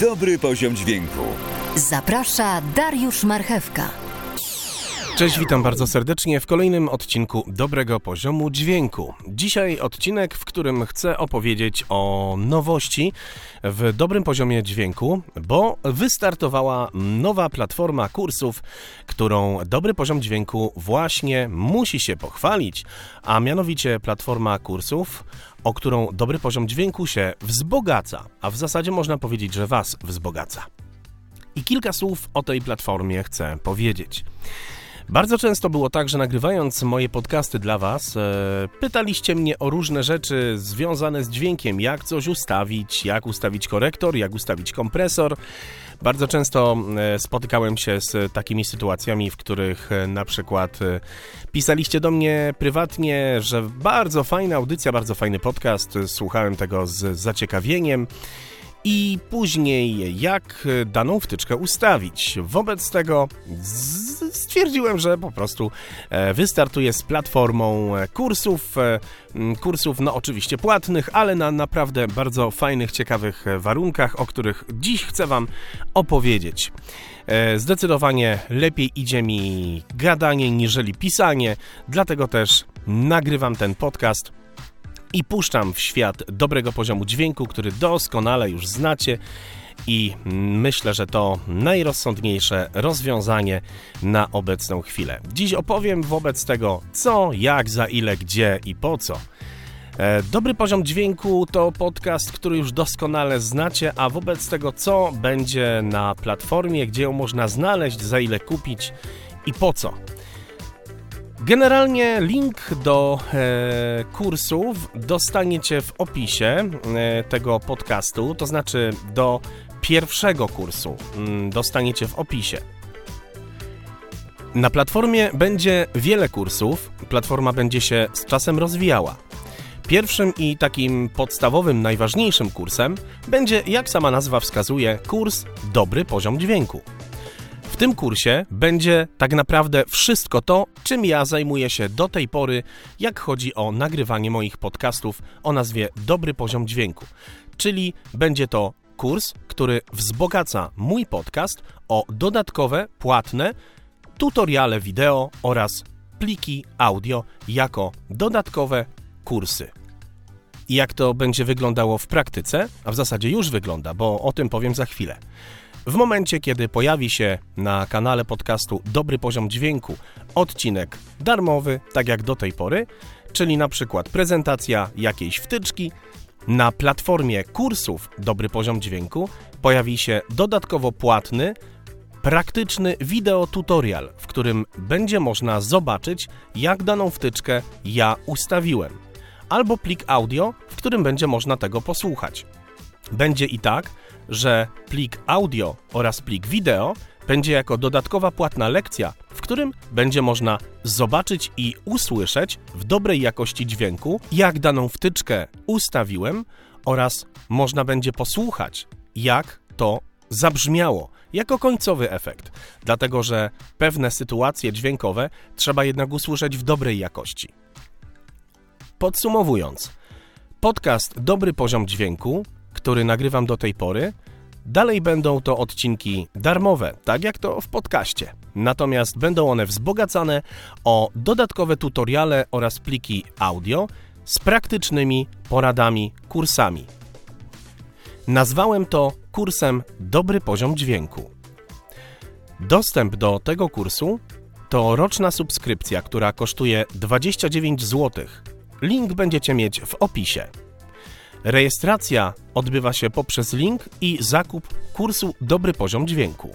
Dobry poziom dźwięku. Zaprasza Dariusz Marchewka. Cześć, witam bardzo serdecznie w kolejnym odcinku Dobrego Poziomu Dźwięku. Dzisiaj odcinek, w którym chcę opowiedzieć o nowości w dobrym poziomie dźwięku, bo wystartowała nowa platforma kursów, którą dobry poziom dźwięku właśnie musi się pochwalić, a mianowicie platforma kursów, o którą dobry poziom dźwięku się wzbogaca, a w zasadzie można powiedzieć, że Was wzbogaca. I kilka słów o tej platformie chcę powiedzieć. Bardzo często było tak, że nagrywając moje podcasty dla Was, e, pytaliście mnie o różne rzeczy związane z dźwiękiem, jak coś ustawić, jak ustawić korektor, jak ustawić kompresor. Bardzo często e, spotykałem się z takimi sytuacjami, w których e, na przykład e, pisaliście do mnie prywatnie, że bardzo fajna audycja, bardzo fajny podcast, słuchałem tego z zaciekawieniem i później jak daną wtyczkę ustawić. Wobec tego stwierdziłem, że po prostu e, wystartuję z platformą e, kursów, e, kursów no oczywiście płatnych, ale na naprawdę bardzo fajnych, ciekawych warunkach, o których dziś chcę Wam opowiedzieć. Zdecydowanie lepiej idzie mi gadanie niżeli pisanie, dlatego też nagrywam ten podcast i puszczam w świat dobrego poziomu dźwięku, który doskonale już znacie i myślę, że to najrozsądniejsze rozwiązanie na obecną chwilę. Dziś opowiem wobec tego co, jak, za ile, gdzie i po co. E, dobry poziom dźwięku to podcast, który już doskonale znacie, a wobec tego co będzie na platformie, gdzie ją można znaleźć, za ile kupić i po co. Generalnie link do e, kursów dostaniecie w opisie e, tego podcastu, to znaczy do pierwszego kursu mm, dostaniecie w opisie. Na platformie będzie wiele kursów, platforma będzie się z czasem rozwijała. Pierwszym i takim podstawowym, najważniejszym kursem będzie, jak sama nazwa wskazuje, kurs Dobry Poziom Dźwięku. W tym kursie będzie tak naprawdę wszystko to, czym ja zajmuję się do tej pory, jak chodzi o nagrywanie moich podcastów o nazwie Dobry Poziom Dźwięku. Czyli będzie to kurs, który wzbogaca mój podcast o dodatkowe, płatne tutoriale wideo oraz pliki audio jako dodatkowe kursy. I jak to będzie wyglądało w praktyce, a w zasadzie już wygląda, bo o tym powiem za chwilę. W momencie, kiedy pojawi się na kanale podcastu Dobry Poziom Dźwięku odcinek darmowy, tak jak do tej pory, czyli na przykład prezentacja jakiejś wtyczki, na platformie kursów Dobry Poziom Dźwięku pojawi się dodatkowo płatny, praktyczny wideo tutorial, w którym będzie można zobaczyć, jak daną wtyczkę ja ustawiłem, albo plik audio, w którym będzie można tego posłuchać. Będzie i tak, że plik audio oraz plik wideo będzie jako dodatkowa płatna lekcja, w którym będzie można zobaczyć i usłyszeć w dobrej jakości dźwięku, jak daną wtyczkę ustawiłem oraz można będzie posłuchać, jak to zabrzmiało jako końcowy efekt, dlatego że pewne sytuacje dźwiękowe trzeba jednak usłyszeć w dobrej jakości. Podsumowując, podcast Dobry Poziom Dźwięku który nagrywam do tej pory, dalej będą to odcinki darmowe, tak jak to w podcaście. Natomiast będą one wzbogacane o dodatkowe tutoriale oraz pliki audio z praktycznymi poradami, kursami. Nazwałem to kursem Dobry Poziom Dźwięku. Dostęp do tego kursu to roczna subskrypcja, która kosztuje 29 zł. Link będziecie mieć w opisie. Rejestracja odbywa się poprzez link i zakup kursu Dobry Poziom Dźwięku.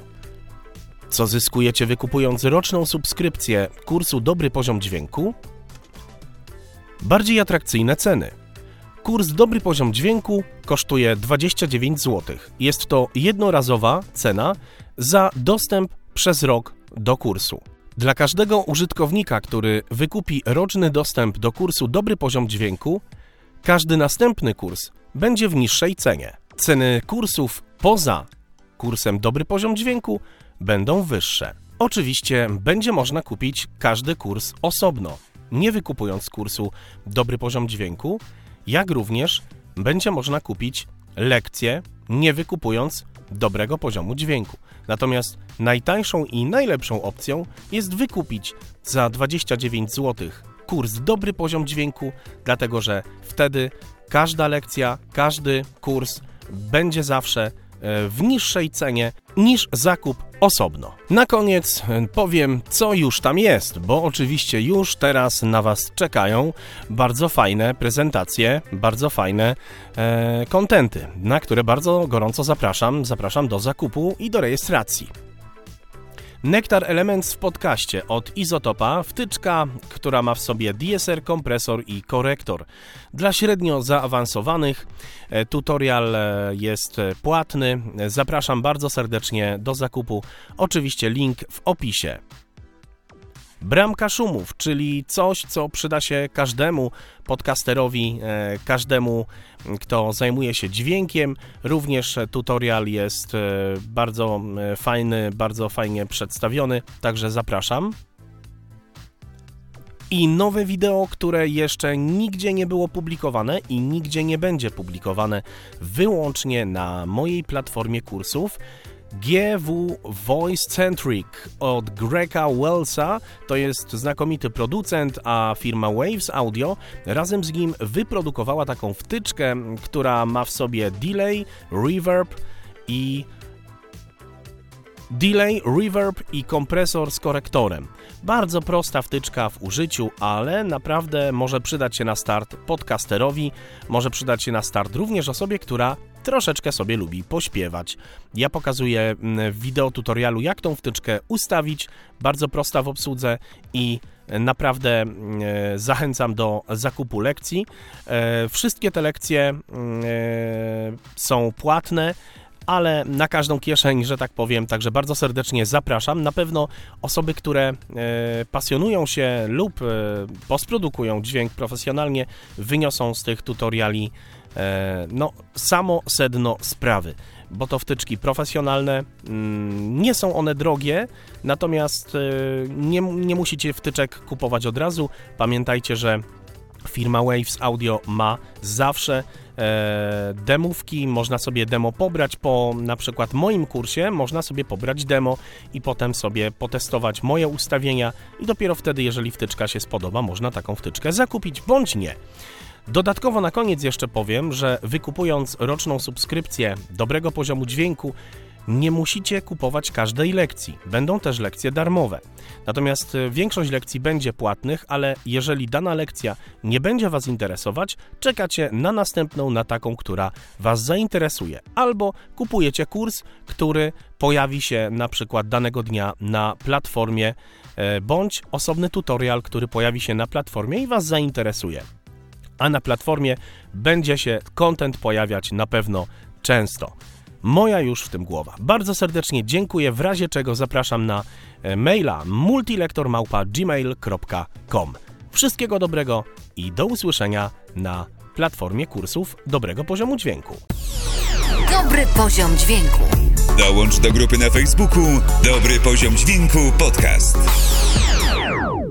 Co zyskujecie wykupując roczną subskrypcję kursu Dobry Poziom Dźwięku? Bardziej atrakcyjne ceny. Kurs Dobry Poziom Dźwięku kosztuje 29 zł. Jest to jednorazowa cena za dostęp przez rok do kursu. Dla każdego użytkownika, który wykupi roczny dostęp do kursu Dobry Poziom Dźwięku, każdy następny kurs będzie w niższej cenie. Ceny kursów poza kursem Dobry Poziom Dźwięku będą wyższe. Oczywiście będzie można kupić każdy kurs osobno, nie wykupując kursu Dobry Poziom Dźwięku, jak również będzie można kupić lekcje, nie wykupując dobrego poziomu dźwięku. Natomiast najtańszą i najlepszą opcją jest wykupić za 29 zł kurs Dobry Poziom Dźwięku, dlatego że wtedy każda lekcja, każdy kurs będzie zawsze e, w niższej cenie niż zakup osobno. Na koniec e, powiem, co już tam jest, bo oczywiście już teraz na Was czekają bardzo fajne prezentacje, bardzo fajne e, kontenty, na które bardzo gorąco zapraszam. Zapraszam do zakupu i do rejestracji. Nektar Elements w podcaście od Izotopa, wtyczka, która ma w sobie DSR, kompresor i korektor. Dla średnio zaawansowanych e, tutorial e, jest płatny. Zapraszam bardzo serdecznie do zakupu. Oczywiście link w opisie. Bramka szumów, czyli coś, co przyda się każdemu podcasterowi, e, każdemu, kto zajmuje się dźwiękiem. Również tutorial jest e, bardzo e, fajny, bardzo fajnie przedstawiony, także zapraszam. I nowe wideo, które jeszcze nigdzie nie było publikowane i nigdzie nie będzie publikowane wyłącznie na mojej platformie kursów. GW Voice Centric od Greka Wellsa. To jest znakomity producent, a firma Waves Audio razem z nim wyprodukowała taką wtyczkę, która ma w sobie delay, reverb i delay, reverb i kompresor z korektorem. Bardzo prosta wtyczka w użyciu, ale naprawdę może przydać się na start podcasterowi, może przydać się na start również osobie, która troszeczkę sobie lubi pośpiewać. Ja pokazuję mm, w wideo tutorialu, jak tą wtyczkę ustawić, bardzo prosta w obsłudze i naprawdę mm, zachęcam do zakupu lekcji. E, wszystkie te lekcje mm, e, są płatne ale na każdą kieszeń, że tak powiem, także bardzo serdecznie zapraszam. Na pewno osoby, które e, pasjonują się lub postprodukują dźwięk profesjonalnie, wyniosą z tych tutoriali no, samo sedno sprawy bo to wtyczki profesjonalne, mm, nie są one drogie, natomiast nie, nie musicie wtyczek kupować od razu. Pamiętajcie, że firma Waves Audio ma zawsze e, demówki, można sobie demo pobrać po na przykład moim kursie, można sobie pobrać demo i potem sobie potestować moje ustawienia i dopiero wtedy, jeżeli wtyczka się spodoba, można taką wtyczkę zakupić bądź nie. Dodatkowo na koniec jeszcze powiem, że wykupując roczną subskrypcję dobrego poziomu dźwięku, nie musicie kupować każdej lekcji. Będą też lekcje darmowe. Natomiast e, większość lekcji będzie płatnych, ale jeżeli dana lekcja nie będzie Was interesować, czekacie na następną, na taką, która Was zainteresuje. Albo kupujecie kurs, który pojawi się na przykład danego dnia na platformie, e, bądź osobny tutorial, który pojawi się na platformie i Was zainteresuje. A na platformie będzie się content pojawiać na pewno często. Moja już w tym głowa. Bardzo serdecznie dziękuję, w razie czego zapraszam na e, maila multilektormałpa.gmail.com Wszystkiego dobrego i do usłyszenia na platformie kursów dobrego poziomu dźwięku. Dobry poziom dźwięku. Dołącz do grupy na Facebooku Dobry Poziom Dźwięku Podcast.